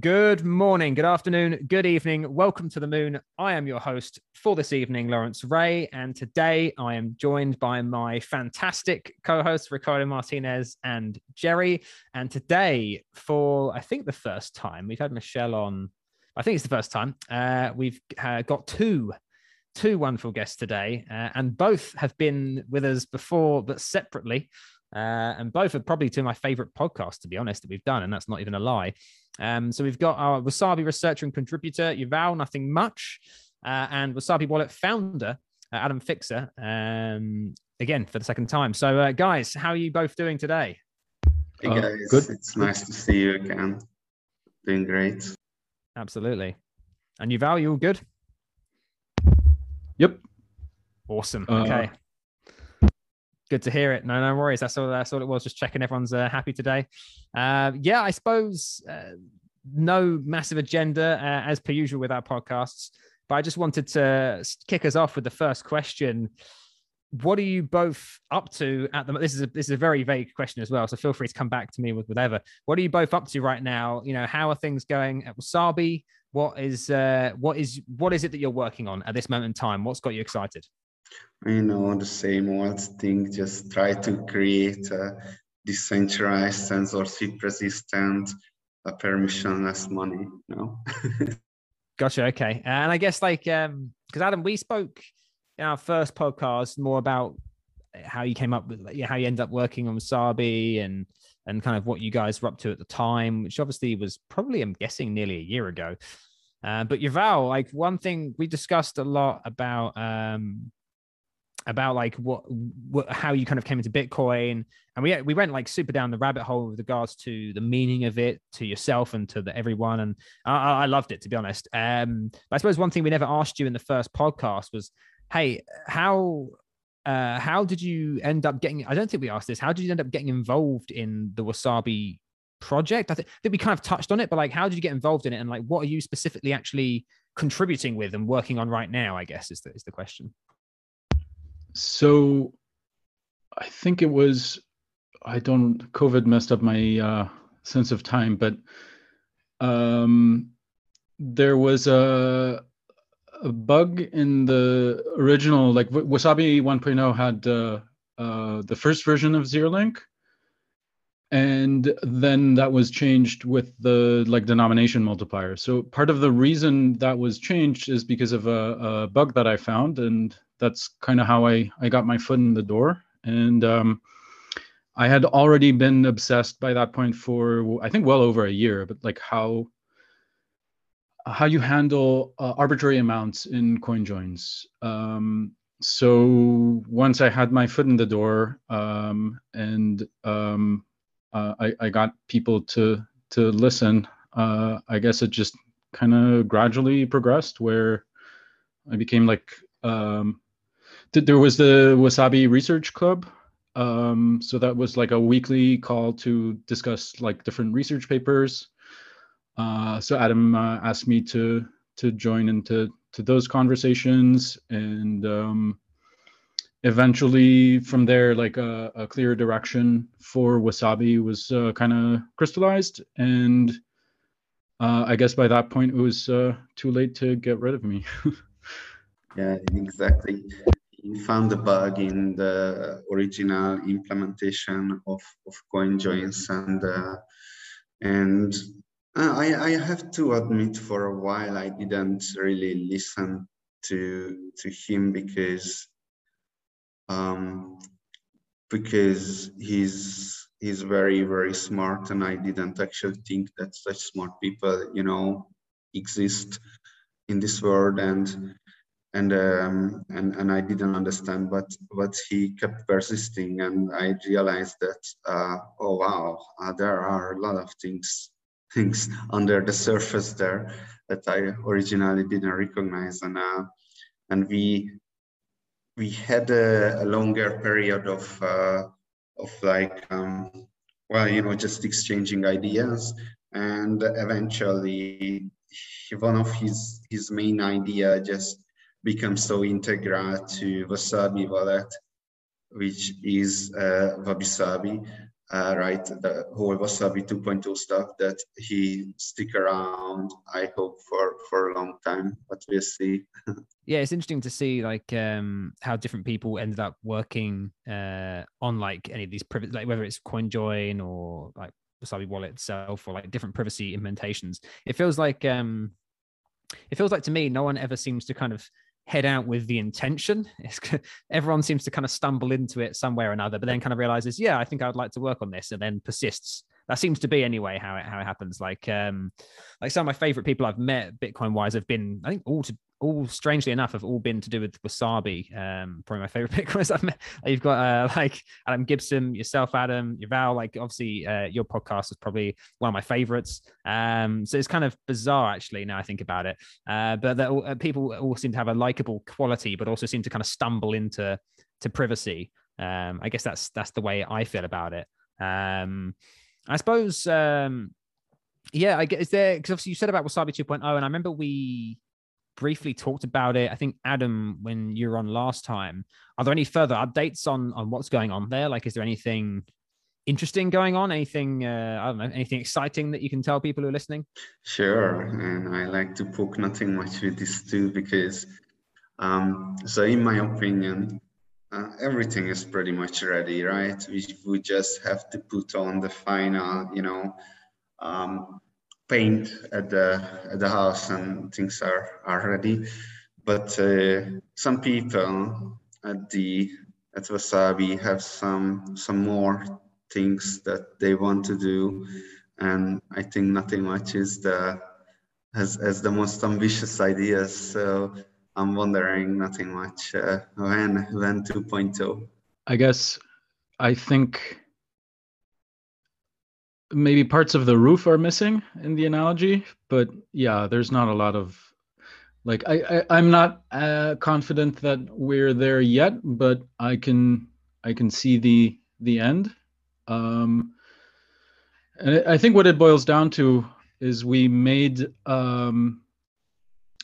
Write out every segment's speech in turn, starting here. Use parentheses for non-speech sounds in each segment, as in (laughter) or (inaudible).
Good morning, good afternoon, good evening. Welcome to the moon. I am your host for this evening, Lawrence Ray. And today I am joined by my fantastic co hosts, Ricardo Martinez and Jerry. And today, for I think the first time, we've had Michelle on, I think it's the first time, uh, we've uh, got two. Two wonderful guests today, uh, and both have been with us before, but separately. Uh, and both are probably two of my favorite podcasts, to be honest, that we've done. And that's not even a lie. Um, so we've got our Wasabi researcher and contributor, Yuval Nothing Much, uh, and Wasabi Wallet founder, uh, Adam Ficsor, um, again for the second time. So, uh, guys, how are you both doing today? Hey uh, guys, good. it's nice to see you again. Doing great. Absolutely. And Yuval, you all good? Yep. Awesome. Uh, okay. Good to hear it. No, no worries. That's all. That's all it was. Just checking everyone's uh, happy today. Uh, yeah, I suppose uh, no massive agenda uh, as per usual with our podcasts, but I just wanted to kick us off with the first question. What are you both up to at the? This is a this is a very vague question as well, so feel free to come back to me with whatever. What are you both up to right now? You know, how are things going at Wasabi? What is uh, what is what is it that you're working on at this moment in time? What's got you excited? You know the same old thing just try to create a decentralized censorship resistant a permissionless money you know? (laughs) Gotcha okay. And i guess like um because adam we spoke in our first podcast more about how you came up with how you ended up working on Wasabi and and kind of what you guys were up to at the time which obviously was probably i'm guessing nearly a year ago. Uh, but Yuval, like one thing we discussed a lot about um, about like what, what how you kind of came into Bitcoin, and we we went like super down the rabbit hole with regards to the meaning of it to yourself and to the, everyone, and I, I loved it to be honest. Um, I suppose one thing we never asked you in the first podcast was, hey, how uh, how did you end up getting? I don't think we asked this. How did you end up getting involved in the Wasabi project? I, th- I think we kind of touched on it, but like, how did you get involved in it, and like, what are you specifically actually contributing with and working on right now? I guess is the is the question. So I think it was I don't COVID messed up my uh, sense of time, but um, there was a, a bug in the original like Wasabi 1.0 had uh, uh, the first version of ZeroLink, and then that was changed with the like denomination multiplier. So part of the reason that was changed is because of a, a bug that I found, and that's kind of how I I got my foot in the door. And um, I had already been obsessed by that point for I think well over a year, but like how how you handle uh, arbitrary amounts in coin joins. Um, so once I had my foot in the door um, and um, uh, I, I, got people to to listen, uh, I guess it just kind of gradually progressed where I became like um, there was the Wasabi Research Club. Um, so that was like a weekly call to discuss like different research papers. Uh, so Adam uh, asked me to to join into to those conversations, and um, eventually from there, like a, a clear direction for Wasabi was uh, kind of crystallized. And uh, I guess by that point, it was uh, too late to get rid of me. (laughs) yeah, exactly found the bug in the original implementation of, of CoinJoins and uh, and I, I have to admit for a while I didn't really listen to to him because um, because he's he's very very smart and I didn't actually think that such smart people you know exist in this world and and um, and and I didn't understand, but but he kept persisting, and I realized that uh, oh wow, uh, there are a lot of things things under the surface there that I originally didn't recognize, and uh, and we we had a, a longer period of uh, of like um, well you know just exchanging ideas, and eventually one of his his main idea just become so integral to Wasabi wallet, which is uh, Wabi-Sabi. uh, right, the whole Wasabi 2.0 stuff that he stick around. I hope for for a long time, but we'll see. (laughs) yeah, it's interesting to see like um, how different people ended up working uh, on like any of these privacy, like whether it's CoinJoin or like Wasabi Wallet itself or like different privacy implementations. It feels like um, it feels like to me, no one ever seems to kind of head out with the intention. (laughs) It's, everyone seems to kind of stumble into it somewhere or another, but then kind of realizes, yeah, I think I would like to work on this, and then persists. That seems to be anyway how it how it happens. Like um, like some of my favorite people I've met Bitcoin wise have been, I think, all to all strangely enough have all been to do with wasabi. Um, probably my (laughs) favorite Bitcoiners I've met. You've got uh, (laughs) like Adam Gibson, yourself, Adam, Yuval. Like obviously, uh, your podcast is probably one of my favorites. Um, so it's kind of bizarre actually now I think about it. Uh, but that uh, people all seem to have a likable quality, but also seem to kind of stumble into to privacy. Um, I guess that's that's the way I feel about it. Um, I suppose. Um, yeah, I guess there because obviously you said about Wasabi 2.0, and I remember we briefly talked about it. I think Adam, when you were on last time, are there any further updates on on what's going on there? Like, is there anything interesting going on? Anything uh, I don't know, anything exciting that you can tell people who are listening? Sure, and I like to poke nothing much with this too because, um, so in my opinion, uh, everything is pretty much ready, right? We we just have to put on the final, you know. Um, paint at the at the house and things are are ready. But uh, some people at the at Wasabi have some some more things that they want to do, and I think nothing much is the as as the most ambitious ideas. So I'm wondering nothing much uh, when when 2.0. I guess I think maybe parts of the roof are missing in the analogy but yeah there's not a lot of like i, I am not uh, confident that we're there yet but i can i can see the the end um and i think what it boils down to is we made um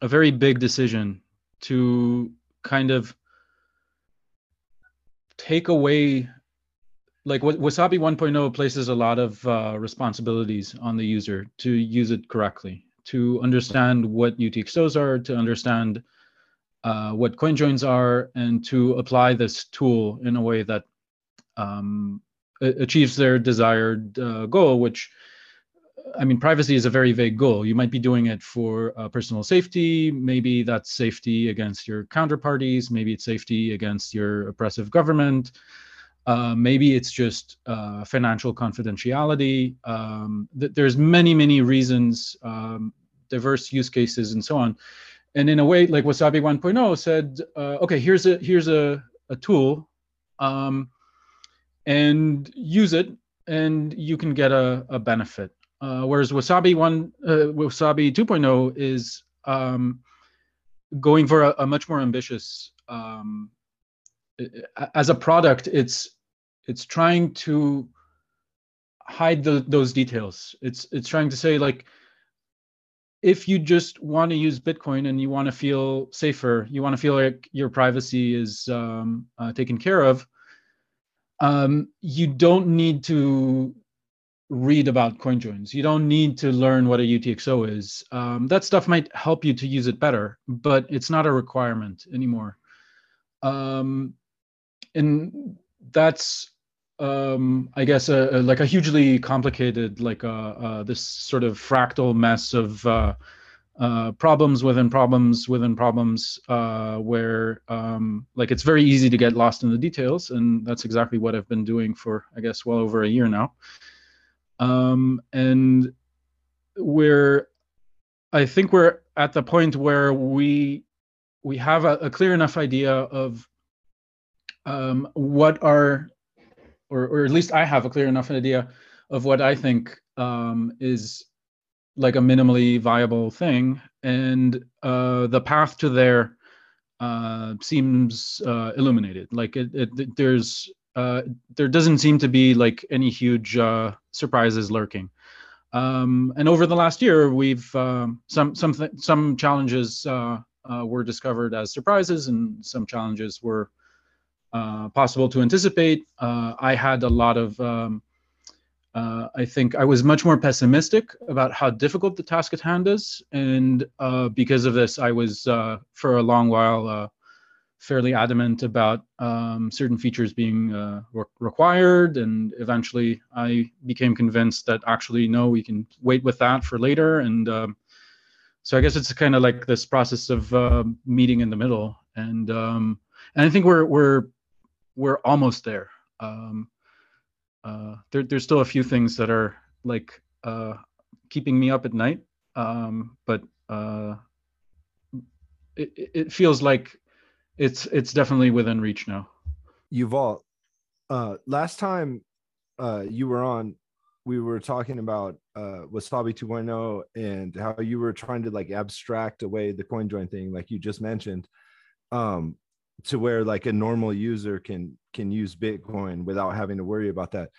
a very big decision to kind of take away like wasabi 1.0 places a lot of uh, responsibilities on the user to use it correctly to understand what utxos are to understand uh, what coin joins are and to apply this tool in a way that um, achieves their desired uh, goal which i mean privacy is a very vague goal you might be doing it for uh, personal safety maybe that's safety against your counterparties maybe it's safety against your oppressive government uh, maybe it's just uh, financial confidentiality. Um, th- there's many, many reasons, um, diverse use cases, and so on. And in a way, like Wasabi 1.0 said, uh, okay, here's a here's a, a tool, um, and use it, and you can get a, a benefit. Uh, whereas Wasabi one, uh, Wasabi 2.0 is um, going for a, a, much more ambitious um, as a product it's it's trying to hide the, those details. It's it's trying to say like if you just want to use bitcoin and you want to feel safer you want to feel like your privacy is um, uh, taken care of um, you don't need to read about coin joins. You don't need to learn what a utxo is. Um, that stuff might help you to use it better but it's not a requirement anymore. Um, and that's um, I guess a, a, like a hugely complicated, like a, uh, uh, this sort of fractal mess of uh, uh, problems within problems within problems, uh, where um, like it's very easy to get lost in the details, and that's exactly what I've been doing for I guess well over a year now. Um, and we're, I think we're at the point where we we have a, a clear enough idea of um, what are, or, or at least I have a clear enough idea of what I think um, is like a minimally viable thing. And uh, the path to there uh, seems uh, illuminated. Like it, it there's, uh, there doesn't seem to be like any huge uh, surprises lurking. Um, and over the last year, we've um, some some some challenges uh, uh, were discovered as surprises, and some challenges were uh, possible to anticipate. I had a lot of um, I think I was much more pessimistic about how difficult the task at hand is, and because of this, I was for a long while fairly adamant about um, certain features being uh, re- required, and eventually I became convinced that actually no, we can wait with that for later, and um, so I guess it's kind of like this process of uh, meeting in the middle, and um, and I think we're we're we're almost there. Um, uh, there, there's still a few things that are like uh, keeping me up at night, um, but uh, it, it feels like it's it's definitely within reach now. Yuval, uh, last time uh, you were on, we were talking about uh, Wasabi 2.0 and how you were trying to like abstract away the CoinJoin thing, like you just mentioned, um, to where like a normal user can can use Bitcoin without having to worry about that.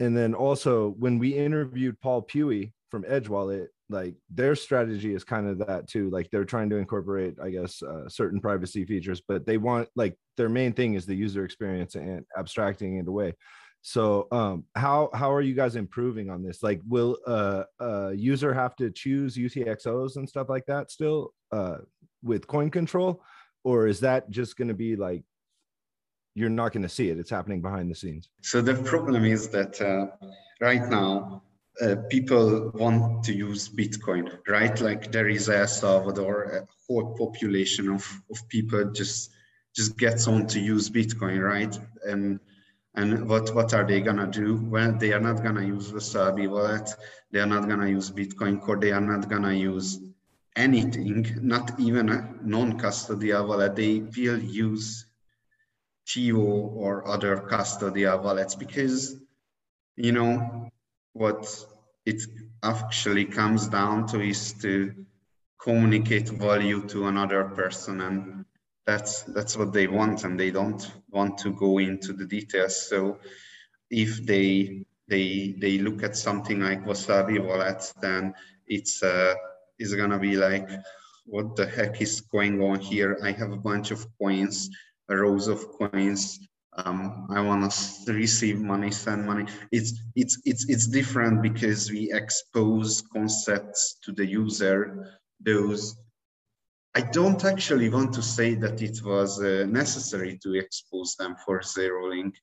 And then also when we interviewed Paul Puey from Edge Wallet, like their strategy is kind of that too. Like they're trying to incorporate, I guess, uh, certain privacy features, but they want like their main thing is the user experience and abstracting it away. So um, how how are you guys improving on this? Like, will uh, a user have to choose UTXOs and stuff like that still uh, with coin control, or is that just going to be like you're not going to see it. It's happening behind the scenes. So the problem is that uh, right now uh, people want to use Bitcoin, right? Like there is El Salvador, a whole population of, of people just just gets on to use Bitcoin, right? And and what what are they gonna do? Well, they are not gonna use Wasabi wallet. They are not gonna use Bitcoin Core. They are not gonna use anything, not even a non-custodial wallet. They will use Chivo or other custodial wallets because you know what it actually comes down to is to communicate value to another person and that's that's what they want and they don't want to go into the details. So if they they they look at something like wasabi wallet then it's uh is gonna be like what the heck is going on here? I have a bunch of coins rows of coins um, I want to receive money, send money. It's it's it's it's different because we expose concepts to the user. Those I don't actually want to say that it was uh, necessary to expose them for zero link,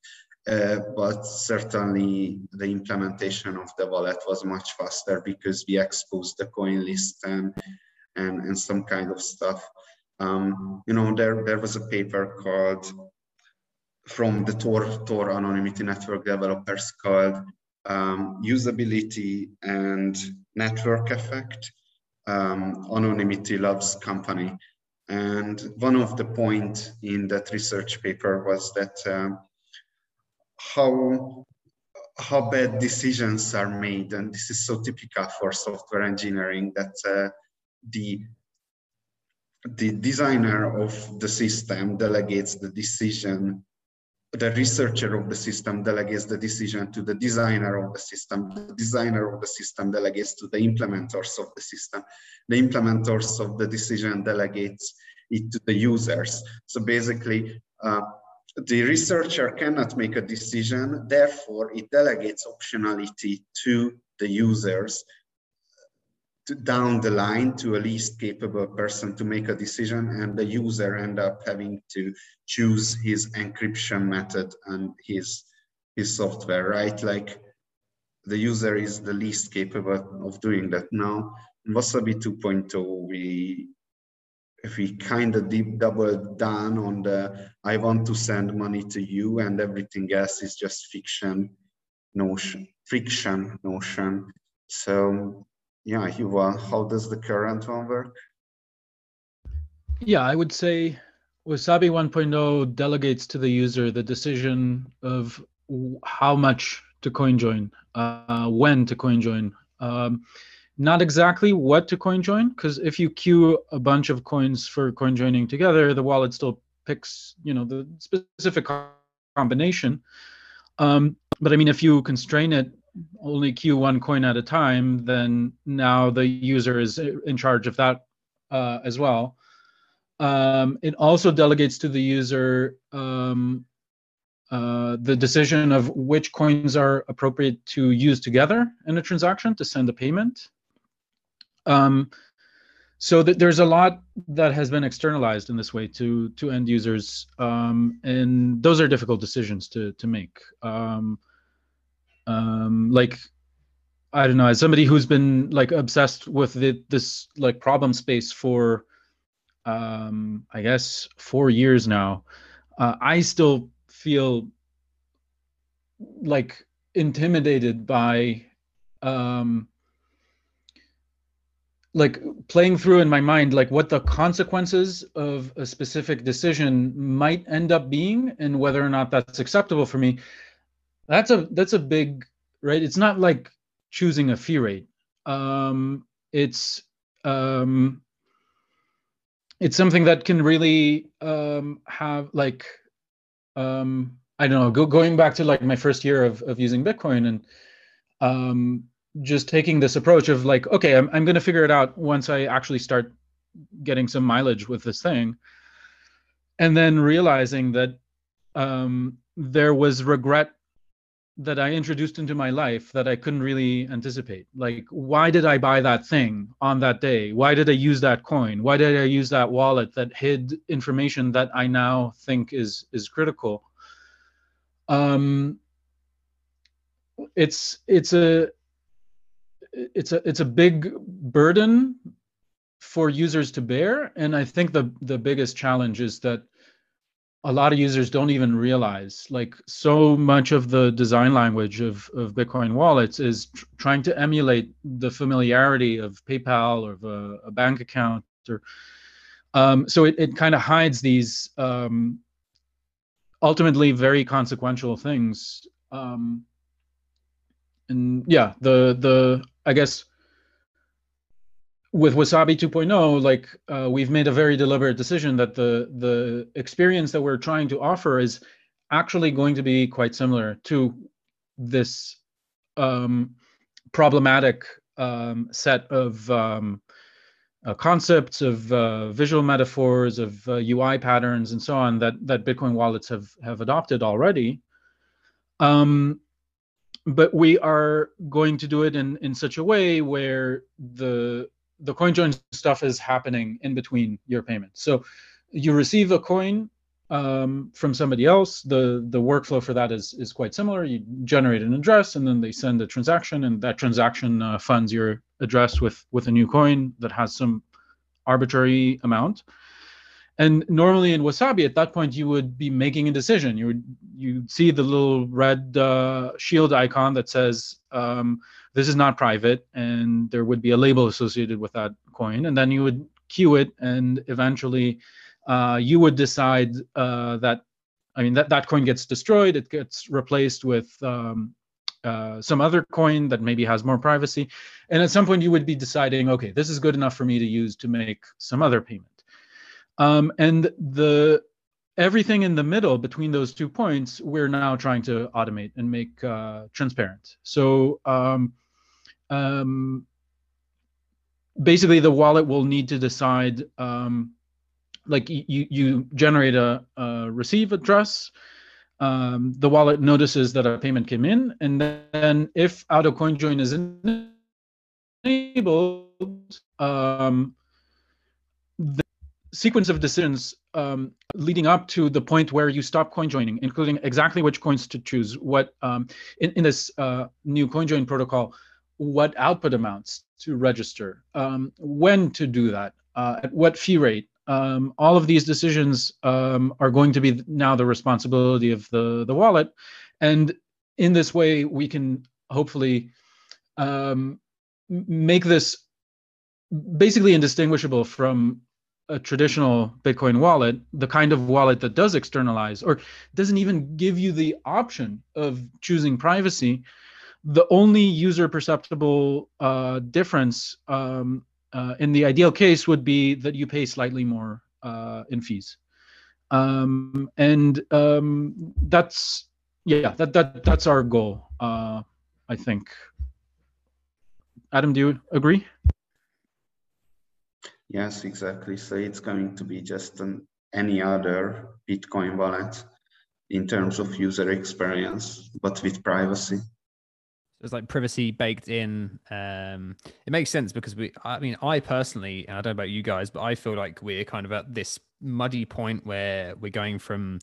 uh, but certainly the implementation of the wallet was much faster because we exposed the coin list and and, and some kind of stuff. Um, you know, there there was a paper called from the Tor, Tor anonymity network developers called um, usability and network effect. Um, anonymity loves company. And one of the point in that research paper was that um, how how bad decisions are made, and this is so typical for software engineering that uh, the the designer of the system delegates the decision the researcher of the system delegates the decision to the designer of the system. The designer of the system delegates to the implementers of the system. The implementers of the decision delegates it to the users. So basically, uh, the researcher cannot make a decision, therefore it delegates optionality to the users down the line to a least capable person to make a decision and the user end up having to choose his encryption method and his his software right? Like the user is the least capable of doing that. Now in wasabi 2.0 we if we kind of deep double down on the i want to send money to you and everything else is just fiction notion friction notion. So yeah, Yuval, how does the current one work? Yeah, I would say Wasabi 1.0 delegates to the user the decision of how much to coin join, uh, when to coin join. Um, not exactly what to coin join, because if you queue a bunch of coins for coin joining together, the wallet still picks, you know, the specific combination. Um, but I mean, if you constrain it only queue one coin at a time, then now the user is in charge of that uh, as well. Um, it also delegates to the user um, uh, the decision of which coins are appropriate to use together in a transaction to send a payment. Um, so that there's a lot that has been externalized in this way to to end users, um, and those are difficult decisions to to make. Um, um, like I don't know, as somebody who's been like obsessed with the, this like problem space for, um, I guess four years now, uh, I still feel like intimidated by, um, like playing through in my mind like what the consequences of a specific decision might end up being and whether or not that's acceptable for me that's a that's a big right it's not like choosing a fee rate. Um, it's um, it's something that can really um, have like um, I don't know. Go, going back to like my first year of of using Bitcoin and um, just taking this approach of like, okay, I'm I'm going to figure it out once I actually start getting some mileage with this thing, and then realizing that um, there was regret that I introduced into my life that I couldn't really anticipate. Like, why did I buy that thing on that day? Why did I use that coin? Why did I use that wallet that hid information that I now think is is critical? Um, it's it's a it's a it's a big burden for users to bear, and I think the the biggest challenge is that a lot of users don't even realize like so much of the design language of, of bitcoin wallets is tr- trying to emulate the familiarity of paypal or of a, a bank account or um, so it, it kind of hides these um, ultimately very consequential things um, and yeah the the i guess with Wasabi 2.0, like uh, we've made a very deliberate decision that the the experience that we're trying to offer is actually going to be quite similar to this um, problematic um, set of um, uh, concepts of uh, visual metaphors of UI uh, patterns and so on that that Bitcoin wallets have have adopted already. Um, but we are going to do it in in such a way where the the CoinJoin stuff is happening in between your payments. So you receive a coin um, from somebody else. The the workflow for that is is quite similar. You generate an address, and then they send a transaction, and that transaction uh, funds your address with with a new coin that has some arbitrary amount. And normally in Wasabi, at that point, you would be making a decision. You would you see the little red uh, shield icon that says um, this is not private, and there would be a label associated with that coin, and then you would queue it, and eventually uh, you would decide uh, that. I mean that that coin gets destroyed. It gets replaced with um, uh, some other coin that maybe has more privacy. And at some point, you would be deciding, okay, this is good enough for me to use to make some other payment. Um, and the everything in the middle between those two points, we're now trying to automate and make uh, transparent. So um, um, basically the wallet will need to decide um, like you you generate a, a receive address. Um, the wallet notices that a payment came in and then if auto coin join is enabled um, the sequence of decisions um, leading up to the point where you stop coin joining including exactly which coins to choose what um, in, in this uh, new coin join protocol what output amounts to register, um, when to do that, uh, at what fee rate. Um, all of these decisions um, are going to be now the responsibility of the, the wallet. And in this way, we can hopefully um, make this basically indistinguishable from a traditional Bitcoin wallet, the kind of wallet that does externalize or doesn't even give you the option of choosing privacy, the only user perceptible uh, difference um, uh, in the ideal case would be that you pay slightly more uh, in fees. Um, and um, that's yeah that that that's our goal uh, i think adam do you agree yes exactly so it's going to be just an, any other bitcoin wallet in terms of user experience, but with privacy. It's like privacy baked in. Um, it makes sense because we, I mean, I personally, and I don't know about you guys, but I feel like we're kind of at this muddy point where we're going from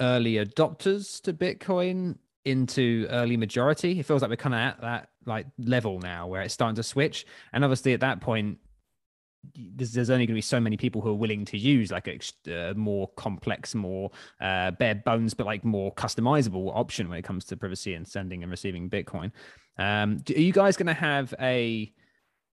early adopters to Bitcoin into early majority. It feels like we're kind of at that like level now where it's starting to switch. And obviously at that point, there's, there's only going to be so many people who are willing to use like a uh, more complex, more uh, bare bones, but like more customizable option when it comes to privacy and sending and receiving Bitcoin. Um, are you guys going to have a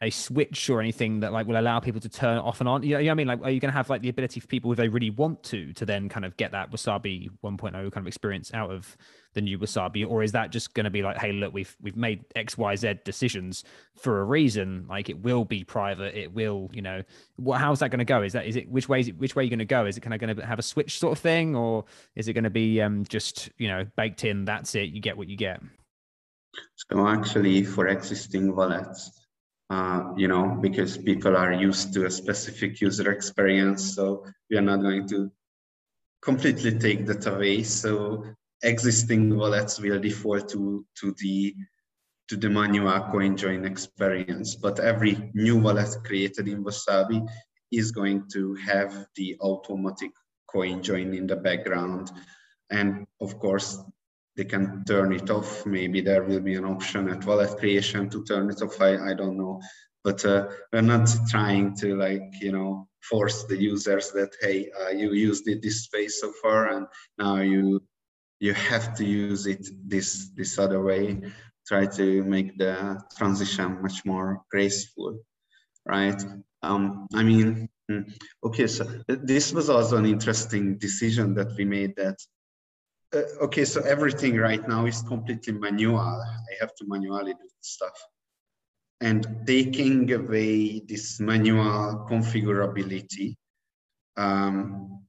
a switch or anything that like will allow people to turn off and on? You know, you know I mean? Like, are you going to have like the ability for people if they really want to to then kind of get that Wasabi 1.0 kind of experience out of the new Wasabi, or is that just going to be like, hey, look, we've we've made X, Y, Z decisions for a reason. Like, it will be private. It will, you know, what? How's that going to go? Is that is it which way is it which way are you going to go? Is it kind of going to have a switch sort of thing, or is it going to be um just you know baked in? That's it. You get what you get. So actually, for existing wallets uh, you know, because people are used to a specific user experience. So we are not going to completely take that away. So existing wallets will default to, to the to the manual coin join experience. But every new wallet created in Wasabi is going to have the automatic coin join in the background. And of course, they can turn it off. Maybe there will be an option at wallet creation to turn it off. I, I don't know. But uh, we're not trying to like, you know, force the users that, hey, uh, you used it this space so far and now you you have to use it this this other way. Try to make the transition much more graceful, right? Um, I mean, hmm, okay, so this was also an interesting decision that we made that uh, okay, so everything right now is completely manual. I have to manually do stuff. And taking away this manual configurability um,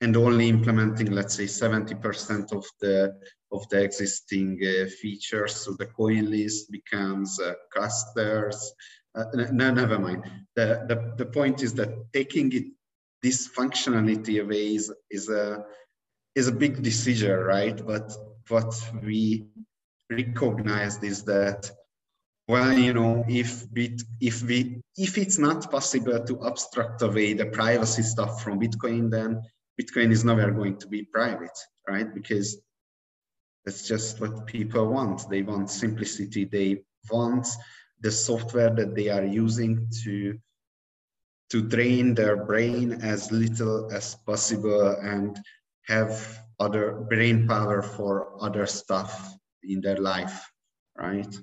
and only implementing, let's say, 70% of the of the existing uh, features. So the coin list becomes uh, clusters. Uh, no, never mind. The, the, the point is that taking it, this functionality away is, is a is a big decision, right? But what we recognized is that, well, you know, if bit, if we if it's not possible to abstract away the privacy stuff from Bitcoin, then Bitcoin is never going to be private, right? Because that's just what people want. They want simplicity. They want the software that they are using to to drain their brain as little as possible and have other brain power for other stuff in their life, right?